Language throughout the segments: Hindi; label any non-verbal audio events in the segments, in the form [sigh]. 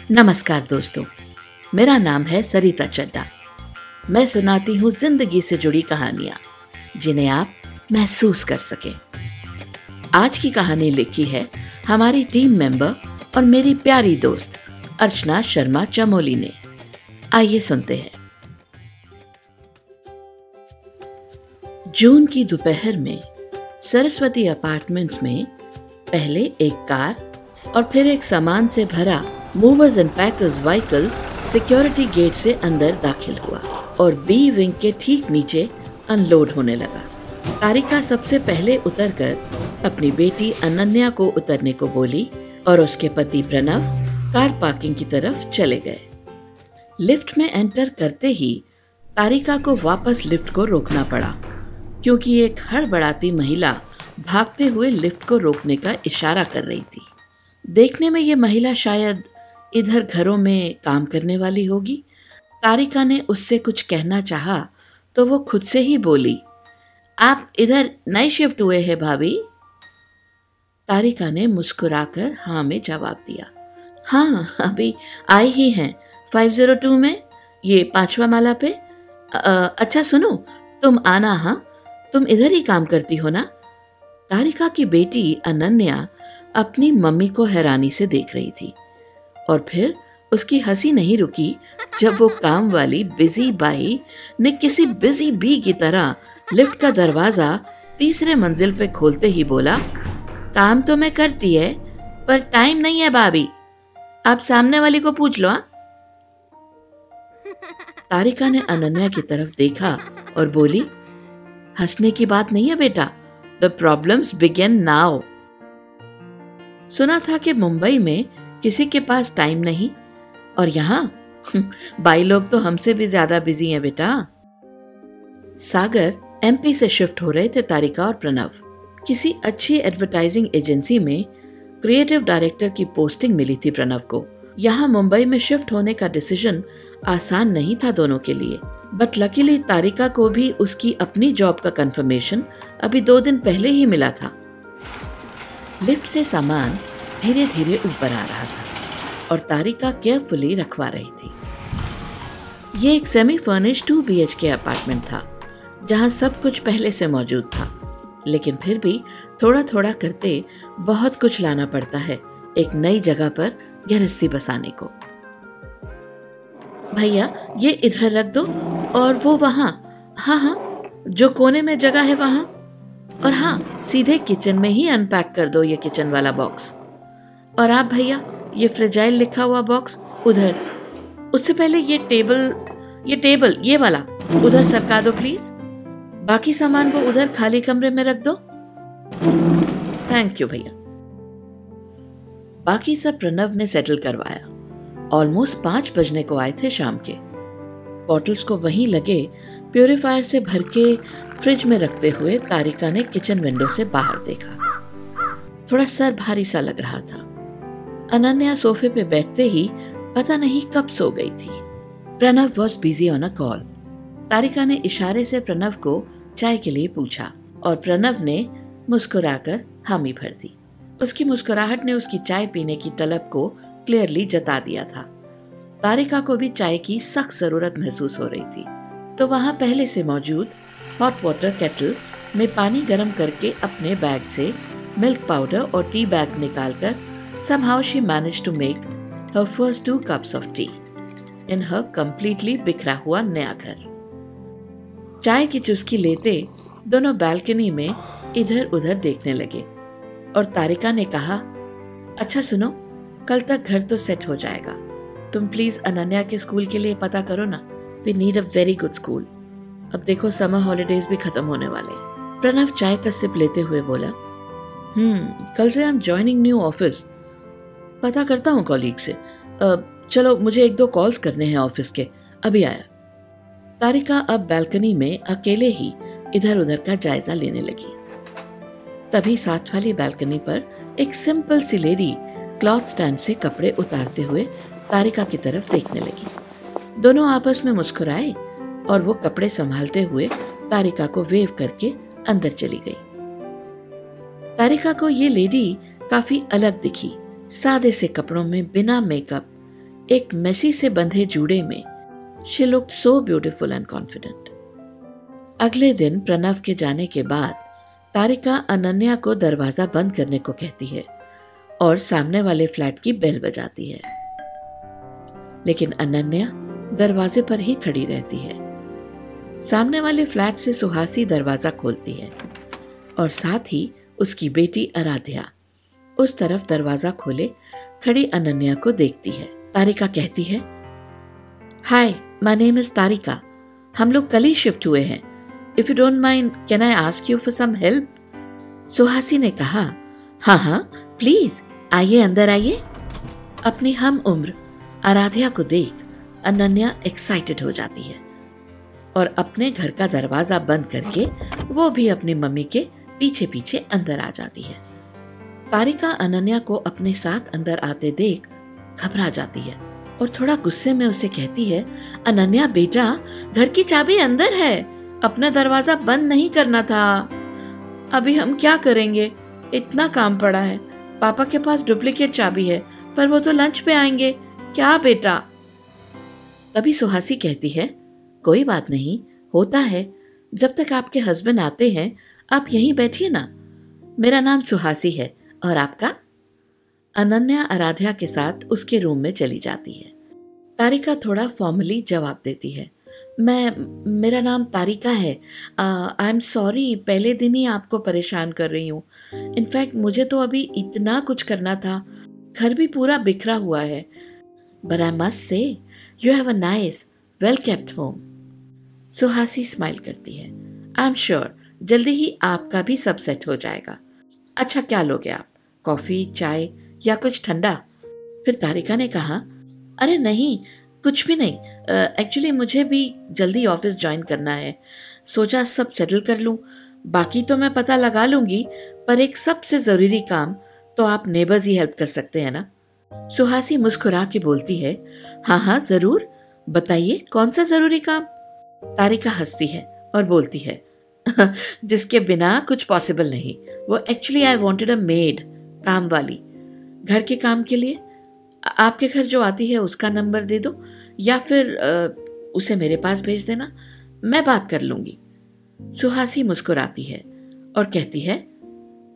नमस्कार दोस्तों, मेरा नाम है सरिता चड्डा मैं सुनाती हूँ ज़िंदगी से जुड़ी कहानियाँ, जिन्हें आप महसूस कर सकें। आज की कहानी लिखी है हमारी टीम मेंबर और मेरी प्यारी दोस्त अर्चना शर्मा चमोली ने। आइए सुनते हैं। जून की दोपहर में सरस्वती अपार्टमेंट्स में पहले एक कार और फिर एक सामान से भरा movers and packers vehicle security gate से अंदर दाखिल हुआ और बी विंग के ठीक नीचे अनलोड होने लगा। तारिका सबसे पहले उतरकर अपनी बेटी अनन्या को उतरने को बोली और उसके पति प्रणव कार पार्किंग की तरफ़ चले गए। लिफ्ट में एंटर करते ही तारिका को वापस लिफ्ट को रोकना पड़ा, क्योंकि एक हड़बड़ाती महिला भागते हुए लिफ्ट को रोकने का इशारा कर रही थी। देखने में ये महिला शायद इधर घरों में काम करने वाली होगी। तारिका ने उससे कुछ कहना चाहा तो वो खुद से ही बोली आप इधर नई शिफ्ट हुए हैं भाभी? तारिका ने मुस्कुराकर हाँ में जवाब दिया हाँ अभी आई ही हैं। फाइव ज़ीरो टू में ये पांचवा माला पे। आ, अच्छा सुनो तुम आना हाँ? तुम इधर ही काम करती हो ना? तारिका की बेटी अनन्या अपनी मम्मी को हैरानी से देख रही थी। और फिर उसकी हँसी नहीं रुकी जब वो काम वाली बिज़ी बाई ने किसी बिज़ी बी की तरह लिफ्ट का दरवाज़ा तीसरे मंजिल पे खोलते ही बोला, काम तो मैं करती है, पर टाइम नहीं है भाभी आप सामने वाली को पूछ लो हाँ? तारिका ने अनन्या की तरफ़ देखा और बोली, हंसने की बात नहीं है बेटा द प्रॉब्लम्स बिगेन नाउ सुना था कि मुंबई में किसी के पास टाइम नहीं। और यहाँ? [laughs] बाई लोग तो हमसे भी ज़्यादा बिज़ी हैं बेटा। सागर एमपी से शिफ्ट हो रहे थे तारिका और प्रणव। किसी अच्छी एडवर्टाइजिंग एजेंसी में क्रिएटिव डायरेक्टर की पोस्टिंग मिली थी प्रणव को। यहाँ मुंबई में शिफ्ट होने का डिसीज़न आसान नहीं था दोनों के लिए। बट लकीली तारिका को भी उसकी अपनी जॉब का कंफर्मेशन अभी दो दिन पहले ही मिला था। लिफ्ट से सामान धीरे धीरे ऊपर आ रहा था और तारिका केयरफुली रखवा रही थी। ये एक semi furnish two B K apartment था, जहाँ सब कुछ पहले से मौजूद था, लेकिन फिर भी थोड़ा थोड़ा करते बहुत कुछ लाना पड़ता है एक नई जगह पर गृहस्थी बसाने को। भैया, ये इधर रख दो और वो वहाँ। हाँ हाँ जो कोने में जगह है वहाँ। और हाँ सीधे किचन में ही अनपैक कर दो ये किचन वाला बॉक्स और आप भैया, ये फ्रेजाइल लिखा हुआ बॉक्स उधर। उससे पहले ये टेबल ये टेबल ये वाला, उधर सरका दो प्लीज़ बाकी सामान वो उधर खाली कमरे में रख दो। थैंक यू भैया। बाकी सब प्रणव ने सेटल करवाया। ऑलमोस्ट पाँच बजने को आए थे शाम के। बॉटल्स को वहीं लगे प्योरीफायर से भर के फ्रिज में रखते हुए तारिका ने किचन विंडो से बाहर देखा। थोड़ा सर भारी सा लग रहा था। अनन्या सोफे पे बैठते ही पता नहीं कब सो गई थी। Pranav was busy on a call Tarika ने इशारे से प्रणव को चाय के लिए पूछा और प्रणव ने मुस्कुराकर हामी भर दी। उसकी मुस्कुराहट ने उसकी चाय पीने की तलब को क्लियरली जता दिया था। तारिका को भी चाय की सख्त ज़रूरत महसूस हो रही थी। तो वहाँ पहले से मौजूद हॉट वाटर केटल में पानी गर्म करके अपने बैग से मिल्क पाउडर और टी बैग्स निकालकर Somehow she managed to make her first two cups of tea in her completely बिखरा हुआ नया घर चाय की चुस्की लेते दोनों बालकनी में इधर उधर देखने लगे और तारिका ने कहा अच्छा सुनो कल तक घर तो सेट हो जाएगा तुम प्लीज़ अनन्या के स्कूल के लिए पता करो ना we need a very good school अब देखो समर हॉलीडेज भी खत्म होने वाले प्रणव चाय का सिप लेते हुए बोला हम्म कल से I am joining new office पता करता हूँ कॉलीग से। चलो, मुझे एक दो कॉल्स करने हैं ऑफ़िस के। अभी आया। तारिका अब बैल्कनी में अकेले ही इधर उधर का जायजा लेने लगी। तभी साथ वाली बैल्कनी पर एक सिंपल सी लेडी क्लॉथ स्टैंड से कपड़े उतारते हुए तारिका की तरफ़ देखने लगी। दोनों आपस में मुस्कुराए और वो कपड़े संभालते हुए तारिका को वेव करके अंदर चली गई। तारिका को ये लेडी काफ़ी अलग दिखी। सादे से कपड़ों में, बिना मेकअप एक मेसी से बंधे जूड़े में she looked so beautiful and confident अगले दिन प्रणव के जाने के बाद, तारिका अनन्या को दरवाज़ा बंद करने को कहती है और सामने वाले फ्लैट की बेल बजाती है। लेकिन अनन्या दरवाजे पर ही खड़ी रहती है। सामने वाले फ्लैट से सुहासी दरवाज़ा खोलती है और साथ ही उसकी बेटी आराध्या उस तरफ़ दरवाज़ा खोले, खड़ी अनन्या को देखती है। तारिका कहती है, hi my name is Tarika. हम लोग कल ही शिफ्ट हुए हैं। If you don't mind can I ask you for some help Suhasi ने कहा हाँ हाँ प्लीज़ आइए, अंदर आइए। अपनी हम उम्र, आराध्या को देख, अनन्या एक्साइटेड हो जाती है। और अपने घर का दरवाज़ा बंद करके, वो भी अपनी मम्मी के पीछे पीछे अंदर आ जाती है। तारिका अनन्या को अपने साथ अंदर आते देख घबरा जाती है और थोड़ा गुस्से में उसे कहती है, अनन्या बेटा, घर की चाबी अंदर है। अपना दरवाज़ा बंद नहीं करना था। अभी हम क्या करेंगे? इतना काम पड़ा है। पापा के पास डुप्लीकेट चाबी है, पर वो तो लंच पे आएँगे। क्या बेटा? तभी सुहासी कहती है, कोई बात नहीं, होता है। जब तक आपके हस्बैंड आते हैं, आप यहीं बैठिए ना। मेरा नाम सुहासी है। और आपका? अनन्या आराध्या के साथ उसके रूम में चली जाती है। तारिका थोड़ा फॉर्मली जवाब देती है। मैं, मेरा नाम तारिका है। आई एम सॉरी पहले दिन ही आपको परेशान कर रही हूँ। इनफैक्ट मुझे तो अभी इतना कुछ करना था। घर भी पूरा बिखरा हुआ है। But I must say you have a nice well kept home Suhasi smile करती है। आई एम श्योर जल्दी ही आपका भी सब सेट हो जाएगा। अच्छा क्या लोगे आप? कॉफ़ी चाय या कुछ ठंडा? फिर तारिका ने कहा अरे नहीं कुछ भी नहीं। एक्चुअली uh, मुझे भी जल्दी ऑफ़िस ज्वाइन करना है। सोचा सब सेटल कर लूँ। बाकी तो मैं पता लगा लूँगी पर एक सबसे ज़रूरी काम तो आप नेबर्स ही हेल्प कर सकते हैं ना? सुहासी मुस्कुरा के बोलती है हाँ हाँ ज़रूर। बताइए कौन सा ज़रूरी काम? तारिका हंसती है और बोलती है [laughs] जिसके बिना कुछ पॉसिबल नहीं। वो actually I wanted a maid काम वाली। घर के काम के लिए? आपके घर जो आती है, उसका नंबर दे दो। या फिर उसे मेरे पास भेज देना। मैं बात कर लूँगी। सुहासी मुस्कुराती है और कहती है,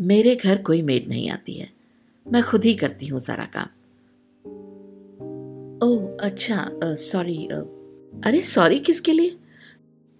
मेरे घर कोई मेड नहीं आती है। मैं खुद ही करती हूँ सारा काम। ओह अच्छा सॉरी अरे सॉरी किसके लिए?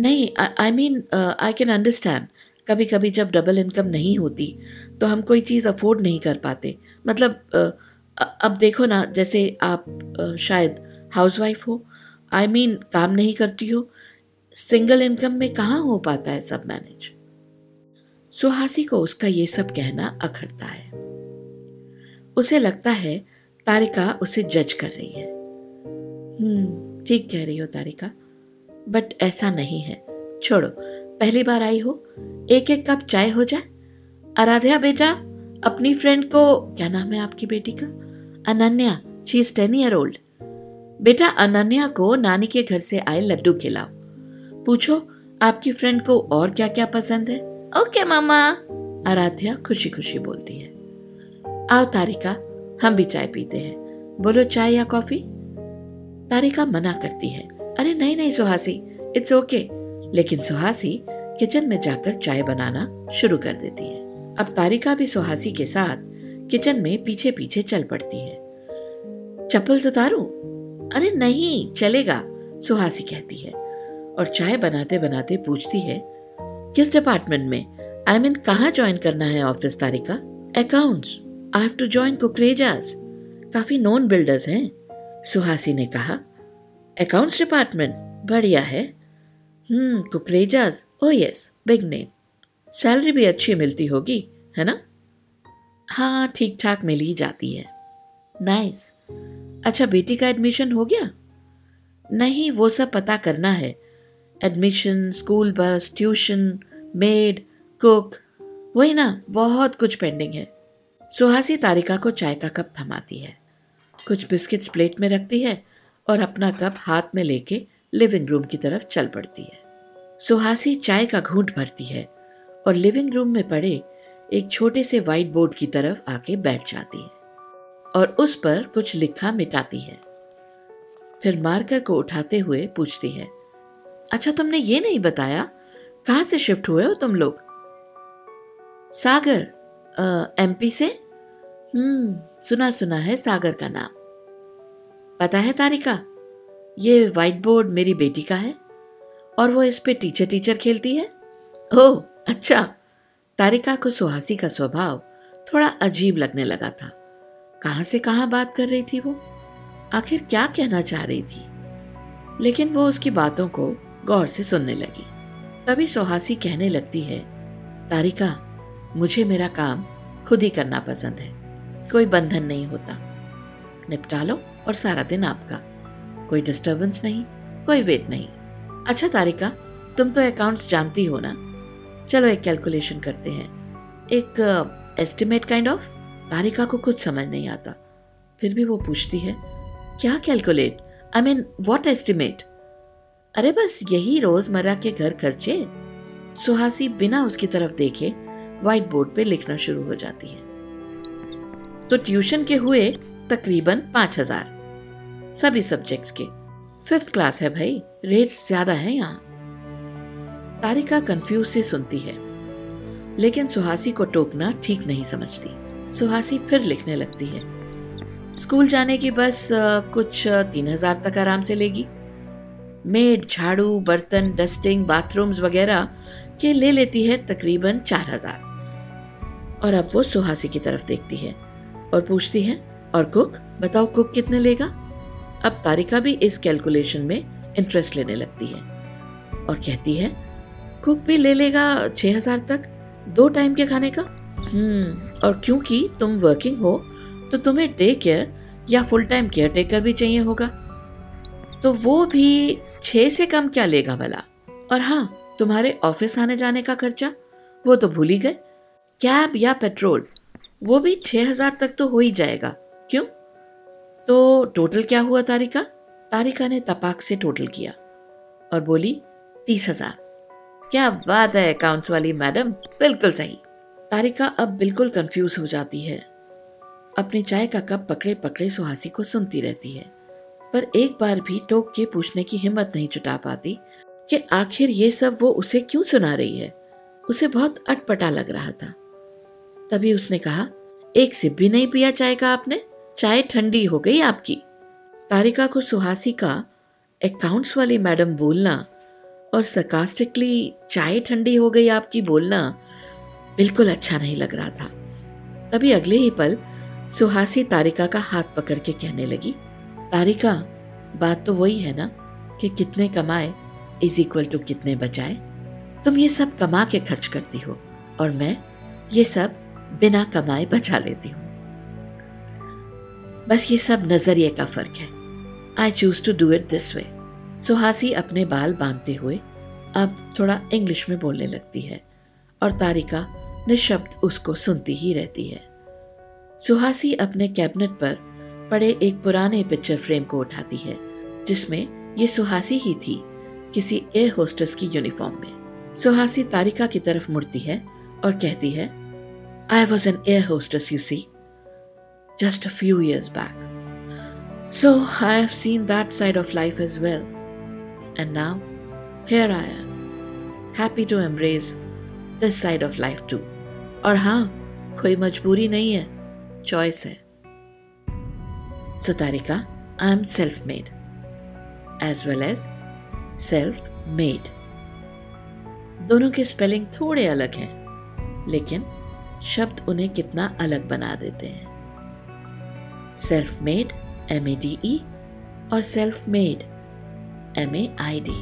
नहीं I mean I can understand कभी कभी जब डबल इनकम नहीं होती तो हम कोई चीज़ अफोर्ड नहीं कर पाते। मतलब uh, अब देखो ना जैसे आप uh, शायद हाउसवाइफ हो आई I मीन mean, काम नहीं करती हो सिंगल इनकम में कहाँ हो पाता है सब मैनेज सुहासी को उसका ये सब कहना अखरता है। उसे लगता है तारिका उसे जज कर रही है। हम्म ठीक कह रही हो तारिका। बट ऐसा नहीं है। छोड़ो पहली बार आई हो। एक एक कप चाय हो जाए। आराध्या बेटा अपनी फ्रेंड को क्या नाम है आपकी बेटी का? Ananya she is ten year old बेटा अनन्या को नानी के घर से आए लड्डू खिलाओ। पूछो आपकी फ्रेंड को और क्या क्या पसंद है? ओके मामा आराध्या खुशी खुशी बोलती है। आओ तारिका हम भी चाय पीते हैं। बोलो चाय या कॉफ़ी? तारिका मना करती है। अरे नहीं नहीं सुहासी इट्स ओके लेकिन सुहासी किचन में जाकर चाय बनाना शुरू कर देती है। अब तारिका भी सुहासी के साथ किचन में पीछे पीछे चल पड़ती है। चप्पल उतारू अरे नहीं चलेगा सुहासी कहती है और चाय बनाते बनाते पूछती है किस डिपार्टमेंट में? आई I मीन mean, कहाँ ज्वाइन करना है office Tarika? Accounts I have to join Kukrejas. काफ़ी नॉन बिल्डर्स हैं। सुहासी ने कहा अकाउंट्स डिपार्टमेंट बढ़िया है। हम्म Kukrejas. Oh yes big name salary भी अच्छी मिलती होगी, है ना? हाँ ठीक ठाक मिल ही जाती है। नाइस अच्छा बेटी का एडमिशन हो गया? नहीं, वो सब पता करना है। Admission school bus tuition maid cook वही ना, बहुत कुछ पेंडिंग है। सुहासी तारिका को चाय का कप थमाती है। कुछ बिस्किट्स प्लेट में रखती है। और अपना कप हाथ में लेके लिविंग रूम की तरफ़ चल पड़ती है। सुहासी चाय का घूंट भरती है और लिविंग रूम में पड़े एक छोटे से व्हाइट बोर्ड की तरफ़ आके बैठ जाती है और उस पर कुछ लिखा मिटाती है। फिर मार्कर को उठाते हुए पूछती है अच्छा तुमने ये नहीं बताया? कहाँ से शिफ्ट हुए हो तुम लोग? सागर एमपी से? हम्म सुना सुना है सागर का नाम। पता है तारिका? ये व्हाइट बोर्ड मेरी बेटी का है और वो इस पे टीचर टीचर खेलती है। ओह अच्छा। तारिका को सुहासी का स्वभाव थोड़ा अजीब लगने लगा था। कहाँ से कहाँ बात कर रही थी वो? आखिर क्या कहना चाह रही थी? लेकिन वो उसकी बातों को गौर से सुनने लगी। तभी सुहासी कहने लगती है, तारिका, मुझे मेरा काम खुद ही करना पसंद है। कोई बंधन नहीं होता। निपटा लो। और सारा दिन आपका। कोई डिस्टरबेंस नहीं, कोई वेट नहीं। अच्छा तारिका, तुम तो अकाउंट्स जानती हो ना? चलो एक कैलकुलेशन करते हैं। एक एस्टिमेट काइंड ऑफ़ तारिका को कुछ समझ नहीं आता। फिर भी वो पूछती है, क्या calculate I mean what estimate अरे बस, यही रोज़मर्रा के घर खर्चे। सुहासी बिना उसकी तरफ़ देखे व्हाइट बोर्ड पे लिखना शुरू हो जाती है। तो ट्यूशन के हुए तकरीबन पाँच हज़ार। सभी सब्जेक्ट्स के। फिफ्थ क्लास है भाई। रेट्स ज़्यादा है यहाँ। तारिका कंफ्यूज से सुनती है। लेकिन सुहासी को टोकना ठीक नहीं समझती। सुहासी फिर लिखने लगती है। स्कूल जाने की बस कुछ तीन हज़ार तक आराम से लेगी। मेड, झाड़ू, बर्तन डस्टिंग बाथरूम्स वगैरह के ले लेती है तकरीबन चार हज़ार। और अब वो सुहासी की तरफ़ देखती है और पूछती है और कुक, बताओ कुक कितने लेगा? अब तारिका भी इस कैलकुलेशन में इंटरेस्ट लेने लगती है। और कहती है, कुक भी ले लेगा छह हज़ार तक? दो टाइम के खाने का? हम्म और क्योंकि तुम वर्किंग हो तो तुम्हें डे केयर या फुल टाइम केयर टेकर भी चाहिए होगा। तो वो भी छह से कम क्या लेगा भला? और हाँ तुम्हारे ऑफ़िस आने जाने का खर्चा? वो तो भूल ही गए। कैब या पेट्रोल वो भी छह हज़ार तक तो हो ही जाएगा। तो टोटल क्या हुआ तारिका? तारिका ने तपाक से टोटल किया और बोली, तीस हज़ार। क्या बात है अकाउंट्स वाली मैडम, बिल्कुल सही। तारिका अब बिल्कुल कंफ्यूज हो जाती है। अपनी चाय का कप पकड़े पकड़े सुहासी को सुनती रहती है। पर एक बार भी टोक के पूछने की हिम्मत नहीं जुटा पाती कि आखिर ये सब वो उसे क्यों सुना रही है? उसे बहुत अटपटा लग रहा था। तभी उसने कहा, एक सिप भी नहीं पिया चाय का आपने? चाय ठंडी हो गई आपकी। तारिका को सुहासी का अकाउंट्स वाली मैडम बोलना और सकास्टिकली चाय ठंडी हो गई आपकी बोलना बिल्कुल अच्छा नहीं लग रहा था। तभी अगले ही पल सुहासी तारिका का हाथ पकड़ के कहने लगी, तारिका, बात तो वही है ना कि कितने कमाए इज़ इक्वल टू कितने बचाए? तुम ये सब कमा के खर्च करती हो और मैं ये सब बिना कमाए बचा लेती हूँ। बस ये सब नज़रिए का फ़र्क है। I choose to do it this way Suhasi अपने बाल बांधते हुए अब थोड़ा इंग्लिश में बोलने लगती है और तारिका निशब्द उसको सुनती ही रहती है। सुहासी अपने कैबिनेट पर पड़े एक पुराने पिक्चर फ्रेम को उठाती है, जिसमें ये सुहासी ही थी किसी एयर होस्टेस की यूनिफॉर्म में। सुहासी तारिका की तरफ़ मुड़ती है और कहती है I was an air hostess you see just a few years back. So I have seen that side of life as well. And now, here I am, happy to embrace this side of life too. और हाँ नहीं है चॉइस है so Tarika I am self made as well as self made दोनों के स्पेलिंग थोड़े अलग हैं लेकिन शब्द उन्हें कितना अलग बना देते हैं self made M A D E और self made M A I D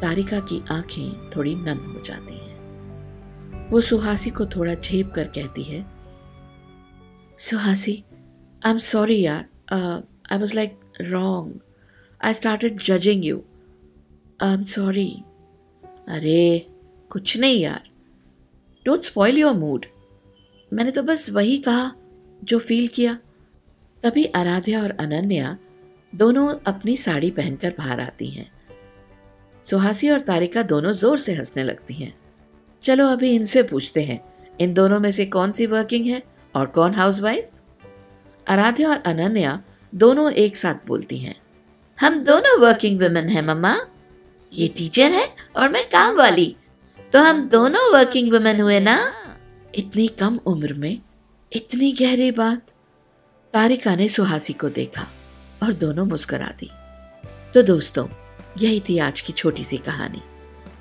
Tarika की आँखें थोड़ी नम हो जाती हैं। वो सुहासी को थोड़ा झेप कर कहती है, सुहासी आई एम सॉरी यार I was like wrong I started judging you I am sorry अरे, कुछ नहीं यार। डोंट स्पॉइल योर मूड मैंने तो बस वही कहा, जो फील किया। तभी आराध्या और अनन्या दोनों अपनी साड़ी पहनकर बाहर आती हैं। सुहासी और तारिका दोनों ज़ोर से हंसने लगती हैं। चलो अभी इनसे पूछते हैं, इन दोनों में से कौन सी वर्किंग है और कौन हाउसवाइफ आराध्या और अनन्या दोनों एक साथ बोलती हैं, हम दोनों वर्किंग वुमेन हैं, मम्मा। ये टीचर है और मैं काम वाली। तो हम दोनों वर्किंग वुमेन हुए ना? इतनी कम उम्र में, इतनी गहरी बात। तारिका ने सुहासी को देखा और दोनों मुस्करा दी। तो दोस्तों, यही थी आज की छोटी सी कहानी।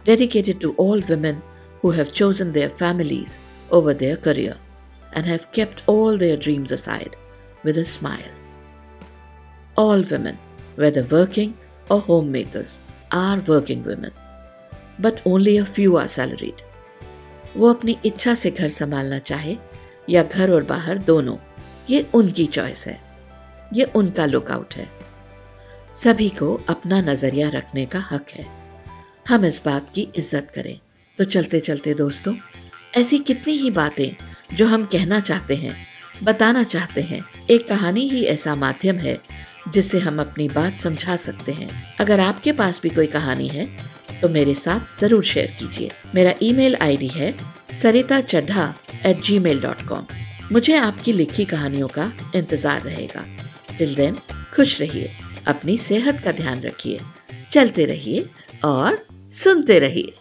Dedicated to all women who have chosen their families over their career and have kept all their dreams aside with a smile all women whether working और home makers are working women but only a few are salaried वो अपनी इच्छा से घर संभालना चाहे या घर और बाहर दोनों ये उनकी चॉइस है। ये उनका लुकआउट है। सभी को अपना नज़रिया रखने का हक है। हम इस बात की इज़्ज़त करें। तो चलते चलते दोस्तों, ऐसी कितनी ही बातें जो हम कहना चाहते हैं, बताना चाहते हैं, एक कहानी ही ऐसा माध्यम है जिससे हम अपनी बात समझा सकते हैं। अगर आपके पास भी कोई कहानी है तो मेरे साथ ज़रूर शेयर कीजिए। मेरा ईमेल आईडी है Sarita Chadha at Gmail dot com मुझे आपकी लिखी कहानियों का इंतज़ार रहेगा। टिल देन खुश रहिए, अपनी सेहत का ध्यान रखिए, चलते रहिए और सुनते रहिए।